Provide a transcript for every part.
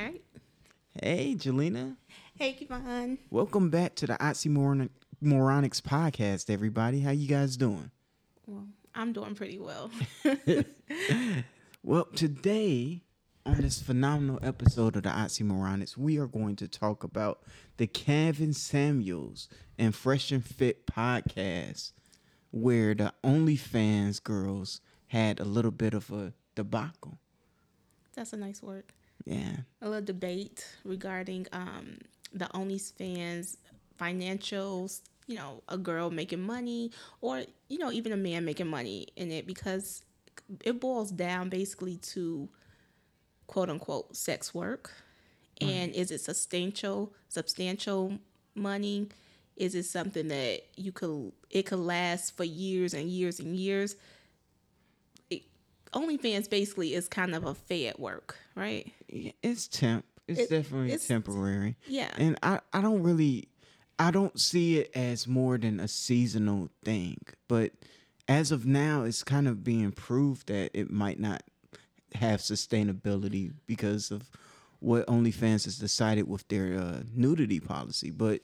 All right. Hey, Jelena. Hey, Kevon. Welcome back to the Oxymoronics podcast, everybody. How you guys doing? Well, I'm doing pretty well. Well, today on this phenomenal episode of the Oxymoronics, we are going to talk about the Kevin Samuels and Fresh and Fit podcast, where the OnlyFans girls had a little bit of a debacle. That's a nice word. Yeah. A little debate regarding um, the OnlyFans financials. You know, a girl making money, or you know, even a man making money in it, because it boils down basically to quote unquote sex work. And is it substantial substantial money? Is it something that you could it could last for years and years and years? OnlyFans basically is kind of a fed work, right? It's temp. It's It- definitely it's- temporary. Yeah. And I, I don't really I don't see it as more than a seasonal thing. But as of now it's kind of being proved that it might not have sustainability because of what OnlyFans has decided with their uh, nudity policy. But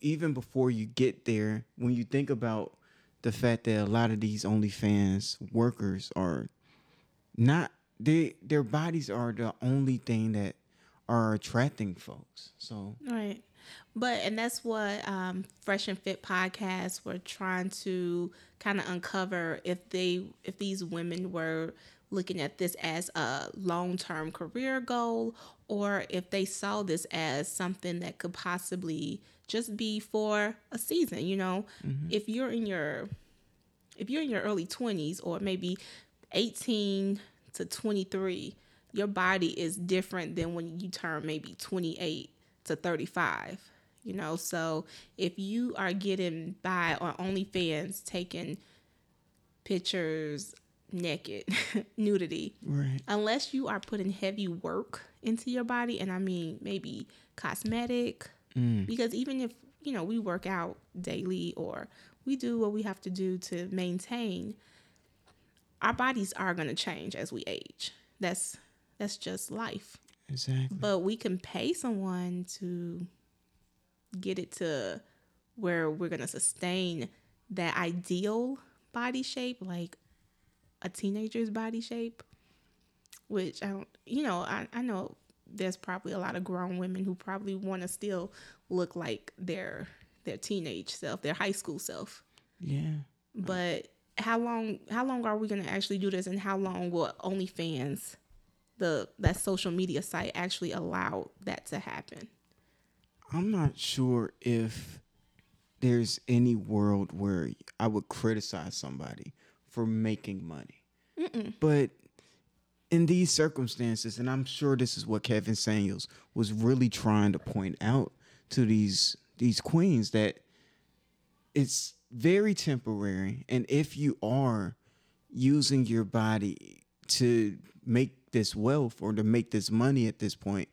even before you get there, when you think about the fact that a lot of these OnlyFans workers are not they their bodies are the only thing that are attracting folks. So Right. But and that's what um, Fresh and Fit podcast were trying to kind of uncover if they if these women were looking at this as a long term career goal or if they saw this as something that could possibly just be for a season. You know, if you're in your if you're in your early 20s or maybe 18 to 23, your body is different than when you turn maybe 28 to 35. You know, so if you are getting by on OnlyFans taking pictures naked, nudity, right. unless you are putting heavy work into your body, and I mean maybe cosmetic, mm. because even if you know we work out daily or we do what we have to do to maintain, our bodies are going to change as we age. That's that's just life. Exactly. But we can pay someone to get it to where we're going to sustain that ideal body shape, like a teenager's body shape, which I don't, you know, I, I know there's probably a lot of grown women who probably want to still look like their their teenage self, their high school self. Yeah. But how long how long are we gonna actually do this and how long will OnlyFans the that social media site actually allow that to happen? I'm not sure if there's any world where I would criticize somebody for making money. But in these circumstances, and I'm sure this is what Kevin Samuels was really trying to point out to these these queens that it's very temporary, and if you are using your body to make this wealth or to make this money at this point,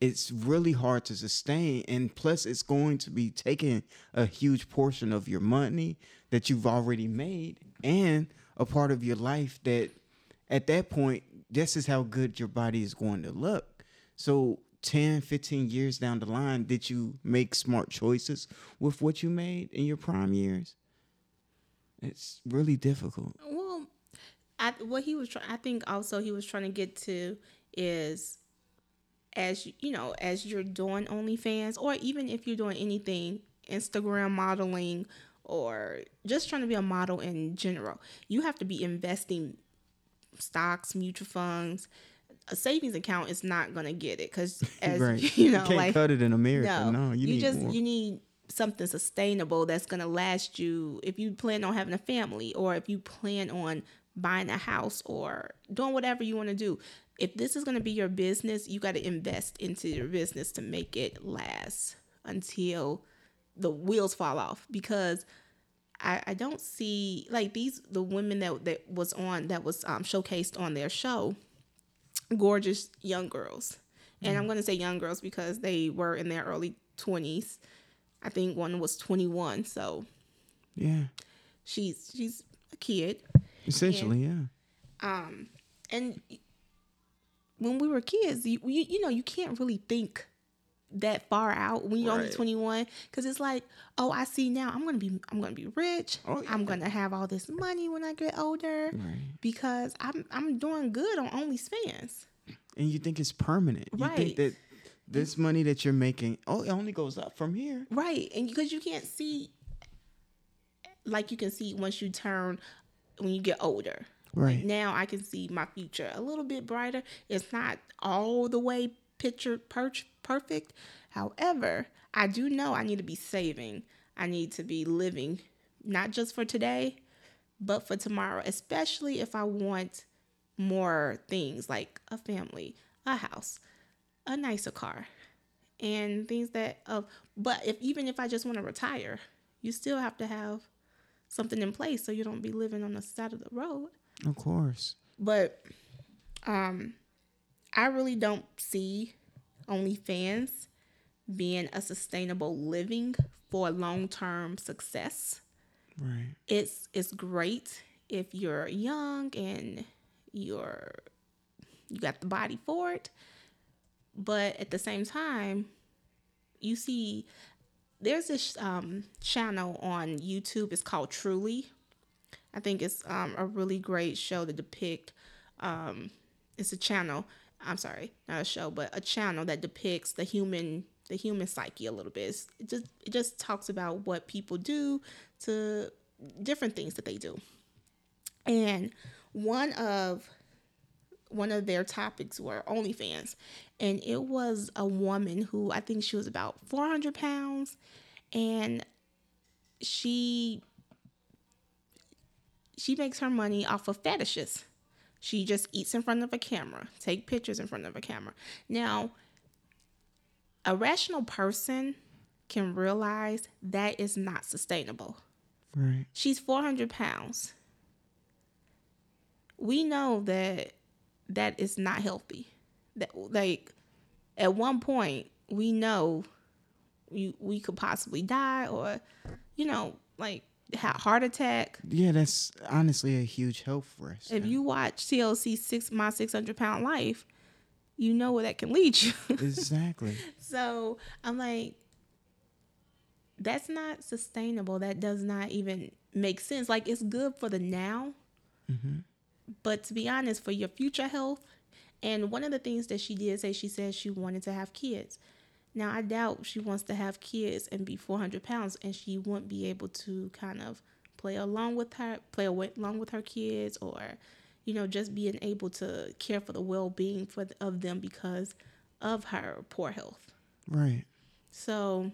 it's really hard to sustain. And plus, it's going to be taking a huge portion of your money that you've already made and a part of your life that at that point, this is how good your body is going to look. So 10, 15 years down the line, did you make smart choices with what you made in your prime years? It's really difficult. Well, I what he was trying I think also he was trying to get to is as you, you know, as you're doing OnlyFans or even if you're doing anything Instagram modeling or just trying to be a model in general, you have to be investing stocks, mutual funds. A savings account is not going to get it cuz as right. you know can't like cut it in America. no, No, you, you, just more. you need something sustainable that's gonna last you if you plan on having a family or if you plan on buying a house or doing whatever you want to do. If this is gonna be your business, you got to invest into your business to make it last until the wheels fall off. Because I, I don't see like these the women that that was on that was um, showcased on their show gorgeous young girls. And i'm going to say young girls because they were in their early 20s i think one was 21 so yeah, she's she's a kid. Essentially, yeah. um and when we were kids, you you, you know, you can't really think that far out when you're only 21 because it's like oh i see now i'm gonna be i'm gonna be rich. Oh, i'm gonna have all this money when i get older Right. because i'm i'm doing good on only onlyfans. And you think it's permanent. You think that this money that you're making, oh, it only goes up from here. right and because you can't see like you can see once you turn when you get older Right. now I can see my future a little bit brighter. It's not all the way picture per- perfect. However, I do know I need to be saving. I need to be living not just for today, but for tomorrow, especially if I want more things like a family, a house, a nicer car, and things that uh, but if even if I just want to retire, you still have to have something in place so you don't be living on the side of the road Of course. but um i really don't see onlyfans being a sustainable living for long-term success Right. it's it's great if you're young and you're you got the body for it but at the same time you see there's this um, channel on youtube. It's called truly. I think it's um, a really great show to depict um, it's a channel. I'm sorry not a show but a channel that depicts the human the human psyche a little bit. It's- it just it just talks about what people do to different things that they do. And one of one of their topics were OnlyFans, and it was a woman who I think she was about 400 pounds, and she she makes her money off of fetishes. She just eats in front of a camera, take pictures in front of a camera. Now, a rational person can realize that is not sustainable. Right. She's 400 pounds. We know that that is not healthy. That like at one point we know we we could possibly die or you know like heart attack. Yeah, that's honestly a huge health risk. If you watch TLC six my 600 pound life, you know where that can lead you. exactly. So I'm like, that's not sustainable. That does not even make sense. Like, it's good for the now, mm-hmm. But to be honest, for your future health. And one of the things that she did say, she said she wanted to have kids. Now, I doubt she wants to have kids and be 400 pounds, and she wouldn't be able to kind of play along with her, play along with her kids, or you know, just being able to care for the well-being for of them because of her poor health. Right. So,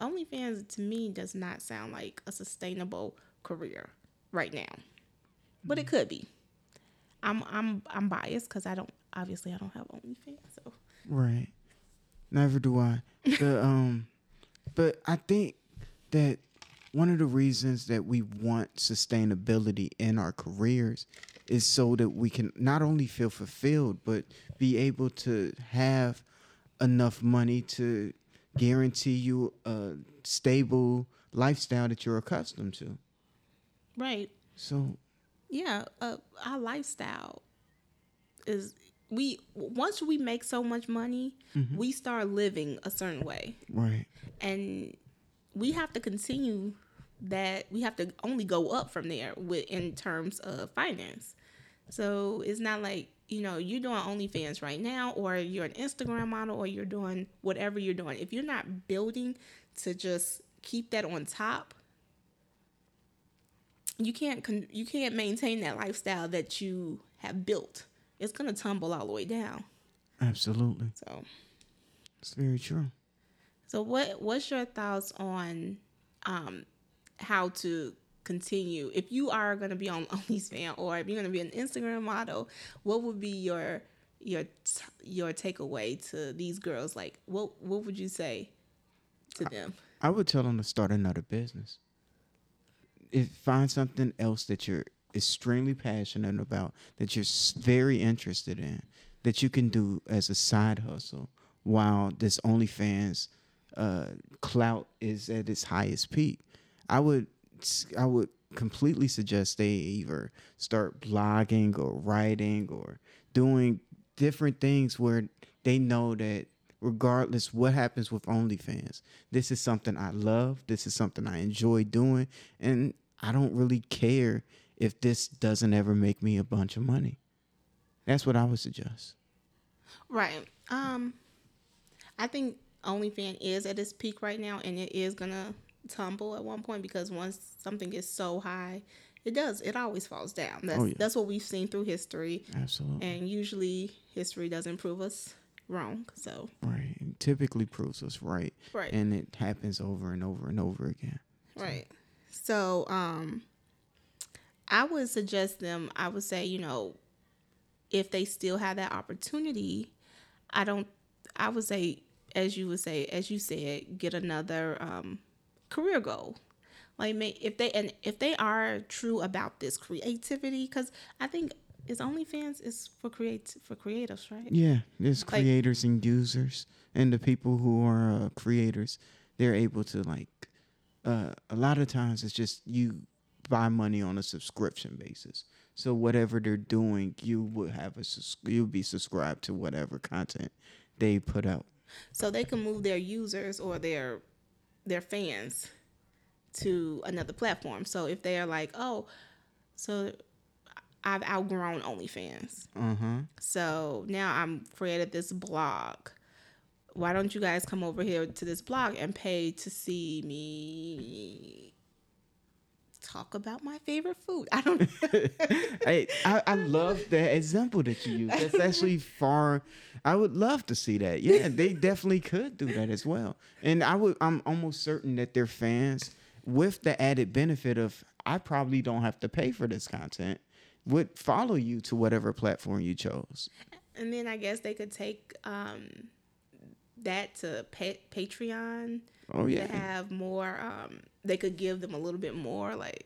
OnlyFans to me does not sound like a sustainable career right now, but it could be. I'm I'm I'm biased because I don't obviously I don't have OnlyFans, so Right. Never do I. The um but I think that one of the reasons that we want sustainability in our careers is so that we can not only feel fulfilled but be able to have enough money to guarantee you a stable lifestyle that you're accustomed to. right, So yeah, uh, our lifestyle is we once we make so much money, we start living a certain way. right. and we have to continue that we have to only go up from there with in terms of finance so it's not like you know you're doing onlyfans right now or you're an instagram model or you're doing whatever you're doing if you're not building to just keep that on top you can't con- you can't maintain that lifestyle that you have built it's gonna tumble all the way down Absolutely. so It's very true. So what what's your thoughts on um how to continue if you are going to be on OnlyFans or if you're going to be an Instagram model, what would be your your t- your takeaway to these girls like what what would you say to them? I would tell them to start another business. If find something else that you're extremely passionate about, that you're very interested in, that you can do as a side hustle, while this OnlyFans uh, clout is at its highest peak. I would I would completely suggest they either start blogging or writing or doing different things where they know that regardless what happens with OnlyFans, this is something I love. This is something I enjoy doing, and I don't really care if this doesn't ever make me a bunch of money. That's what I would suggest. Right. Um, I think OnlyFans is at its peak right now, and it is gonna tumble at one point because once something gets so high, it does. It always falls down. That's Oh, yeah. that's what we've seen through history, Absolutely. and usually history doesn't prove us wrong. So right. It typically proves us right. Right. And it happens over and over and over again. Right. So, um, I would suggest them, I would say, you know, if they still have that opportunity, I don't, I would say, as you would say, as you said, get another um, career goal. Like, may, if they, and if they are true about this creativity, because I think is OnlyFans is for create for creatives, right? Yeah, there's Like- creators and users, and the people who are uh, creators, they're able to like. Uh, a lot of times, it's just you buy money on a subscription basis. So whatever they're doing, you would have a you'll be subscribed to whatever content they put out. so they can move their users or their their fans to another platform. So if they are like, oh, so I've outgrown OnlyFans, huh. so now I'm created this blog. Why don't you guys come over here to this blog and pay to see me talk about my favorite food? I don't. hey, I, I love that example that you use. That's actually far. I would love to see that. Yeah, they definitely could do that as well. And I would. I'm almost certain that their fans, with the added benefit of, I probably don't have to pay for this content, would follow you to whatever platform you chose. And then I guess they could take um, that to pa- Patreon. Oh yeah, to have more um they could give them a little bit more like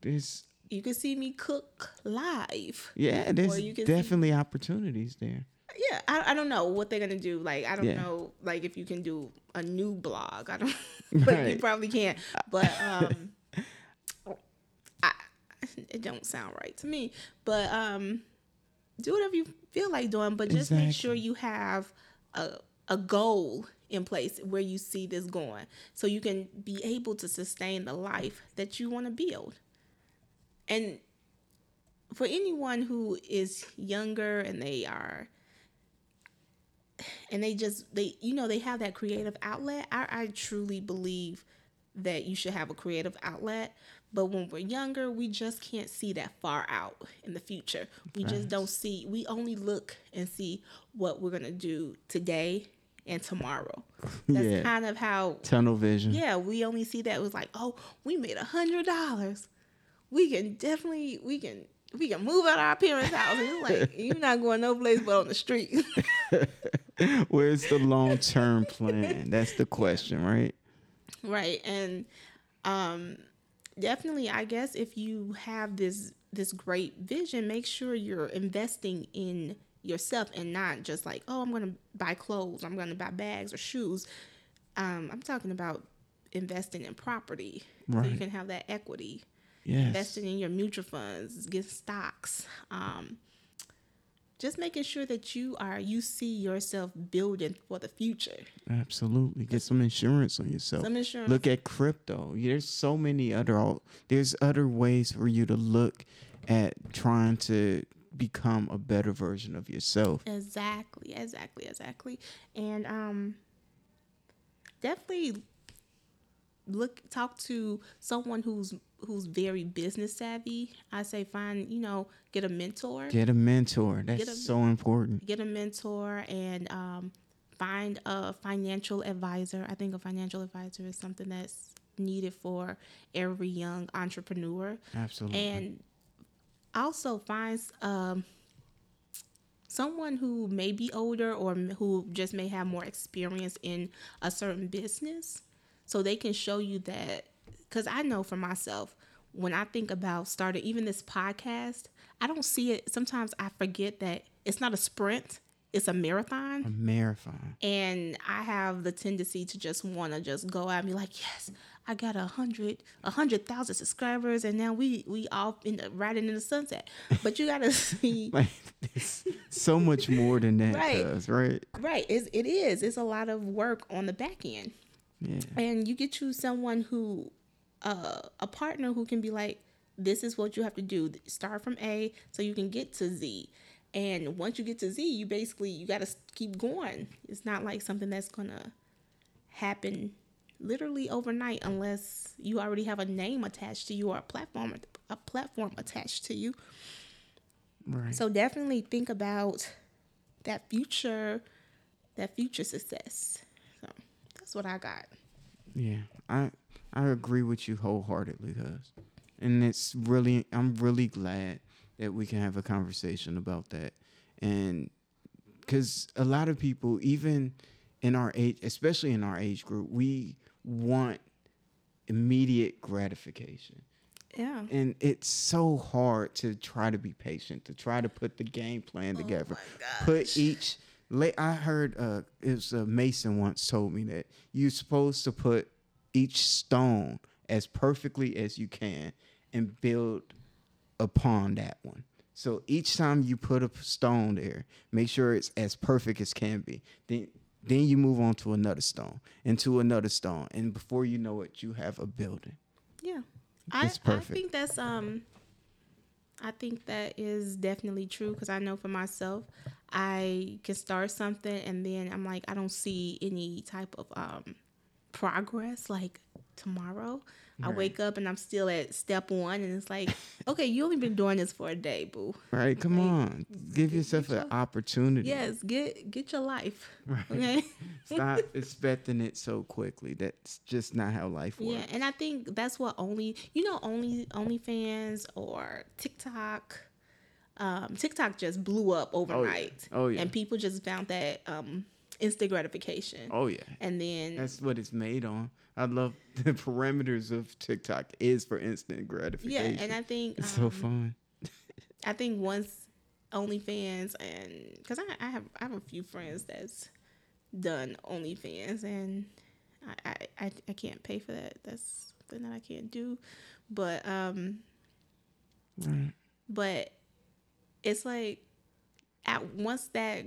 this, you can see me cook live yeah, there's you can see- definitely opportunities there. yeah I, I don't know what they're gonna do like i don't Yeah. know like if you can do a new blog i don't but you probably can't but um it don't sound right to me but um do whatever you feel like doing but just make sure you have a, a goal in place where you see this going so you can be able to sustain the life that you want to build. And for anyone who is younger and they are and they just they you know they have that creative outlet i, I truly believe that you should have a creative outlet but when we're younger we just can't see that far out in the future we just don't see we only look and see what we're gonna do today and tomorrow that's Yeah. kind of how Tunnel vision. yeah, we only see that it was like, oh, we made a hundred dollars. We can definitely we can we can move out of our parents' house. And it's like you're not going no place but on the street. Where's the long term plan? That's the question, right? right. And um definitely I guess if you have this this great vision, make sure you're investing in yourself and not just like, oh, I'm gonna buy clothes, I'm gonna buy bags or shoes. Um, I'm talking about investing in property. So you can have that equity. Yes. investing in your mutual funds, get stocks. Um, just making sure that you are you see yourself building for the future. Absolutely. Get some insurance on yourself. Some insurance. Look at crypto. There's so many other there's other ways for you to look at trying to become a better version of yourself. Exactly, exactly, exactly. And um definitely look talk to someone who's who's very business savvy. I say find, you know, get a mentor. Get a mentor. That's a- so important. get a mentor and um, find a financial advisor. I think a financial advisor is something that's needed for every young entrepreneur. Absolutely. And also find um, someone who may be older or who just may have more experience in a certain business so they can show you that because i know for myself when i think about starting even this podcast i don't see it sometimes i forget that it's not a sprint it's a marathon. A marathon. And I have the tendency to just want to just go out and be like, yes, I got a hundred, a hundred thousand subscribers, and now we we all in the, riding in the sunset. But you gotta see, Like it's so much more than that, Right. cuz, right? right? It's, it is. It's a lot of work on the back end, Yeah. and you get you someone who, uh, a partner who can be like, this is what you have to do. Start from A so you can get to Z. And once you get to Z, you basically you got to keep going. It's not like something that's gonna happen literally overnight unless you already have a name attached to you or a platform a platform attached to you. Right. So definitely think about that future that future success. That's what I got. Yeah, I I agree with you wholeheartedly, cuz. And it's really I'm really glad that we can have a conversation about that. And cuz a lot of people even in our age, especially in our age group, we want immediate gratification. Yeah. And it's so hard to try to be patient, to try to put the game plan oh together. Put each. I heard uh, it was uh, Mason once told me that you're supposed to put each stone as perfectly as you can and build upon that one. So each time you put a stone there, make sure it's as perfect as can be. Then then you move on to another stone and to another stone, and before you know it, you have a building. Yeah. I, It's I perfect. think that's um I think that is definitely true because I know for myself I can start something and then I'm like I don't see any type of um progress like tomorrow. I wake up and I'm still at step one and it's like, okay, you only been doing this for a day, boo. Right? Come Like, on, give yourself get an your- opportunity. Yes, get get your life. Right. Okay. Stop expecting it so quickly. That's just not how life works. Yeah, and I think that's what only you know only OnlyFans or TikTok. Um, TikTok just blew up overnight. Oh, yeah. And people just found that um, instant gratification. Oh yeah. And then That's what it's made on. I love the parameters of TikTok is for instant gratification. yeah, and I think it's so um, fun. I think once OnlyFans and because I, I have I have a few friends that's done OnlyFans and I, I, I, I can't pay for that. That's something that I can't do. But um Right. but it's like at once that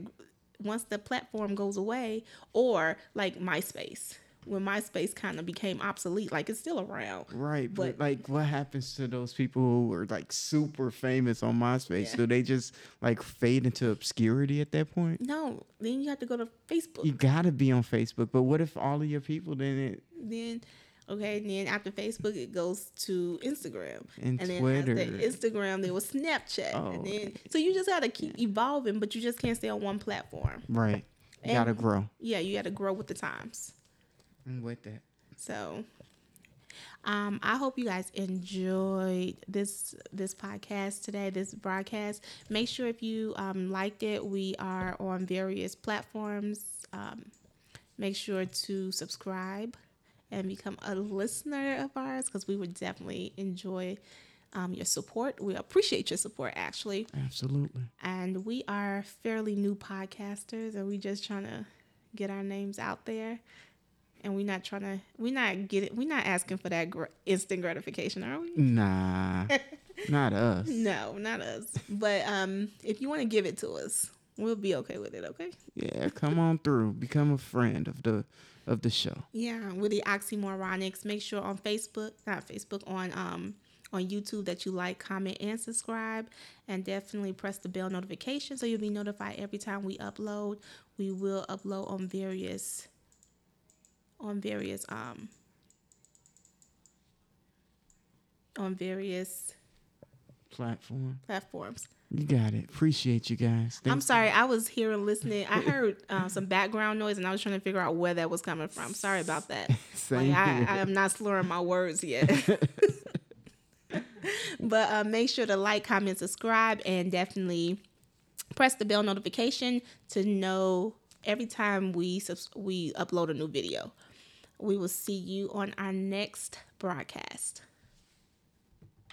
once the platform goes away or like MySpace when MySpace kind of became obsolete like it's still around Right, but, But- like, what happens to those people who are like super famous on MySpace? Yeah. Do they just like fade into obscurity at that point? no then you have to go to Facebook You gotta be on Facebook, but what if all of your people then it then okay and then after Facebook it goes to Instagram And then Twitter. after Instagram there was Snapchat Oh. and then so you just got to keep evolving but you just can't stay on one platform right? You And- gotta grow. yeah you got to grow with the times I'm with that. So um, I hope you guys enjoyed this this podcast today, this broadcast. Make sure if you um, liked it, we are on various platforms. Um, make sure to subscribe and become a listener of ours because we would definitely enjoy um, your support. We appreciate your support actually, Absolutely. and we are fairly new podcasters, and we're just trying to get our names out there and we're not trying to we're not getting we're not asking for that gr- instant gratification are we Nah, not us. no not us but um if you want to give it to us we'll be okay with it okay Yeah, come on through. Become a friend of the of the show. yeah with the oxymoronics. Make sure on facebook not facebook on um on youtube that you like comment and subscribe. And definitely press the bell notification so you'll be notified every time we upload. We will upload on various on various um on various Platform. platforms. You got it. Appreciate you guys. I'm Thanks. sorry, I was here and listening. I heard um, some background noise, and I was trying to figure out where that was coming from. Sorry about that. Same Like, I. I am not slurring my words yet. but uh, make sure to like, comment, subscribe, and definitely press the bell notification to know every time we subs- we upload a new video. We will see you on our next broadcast.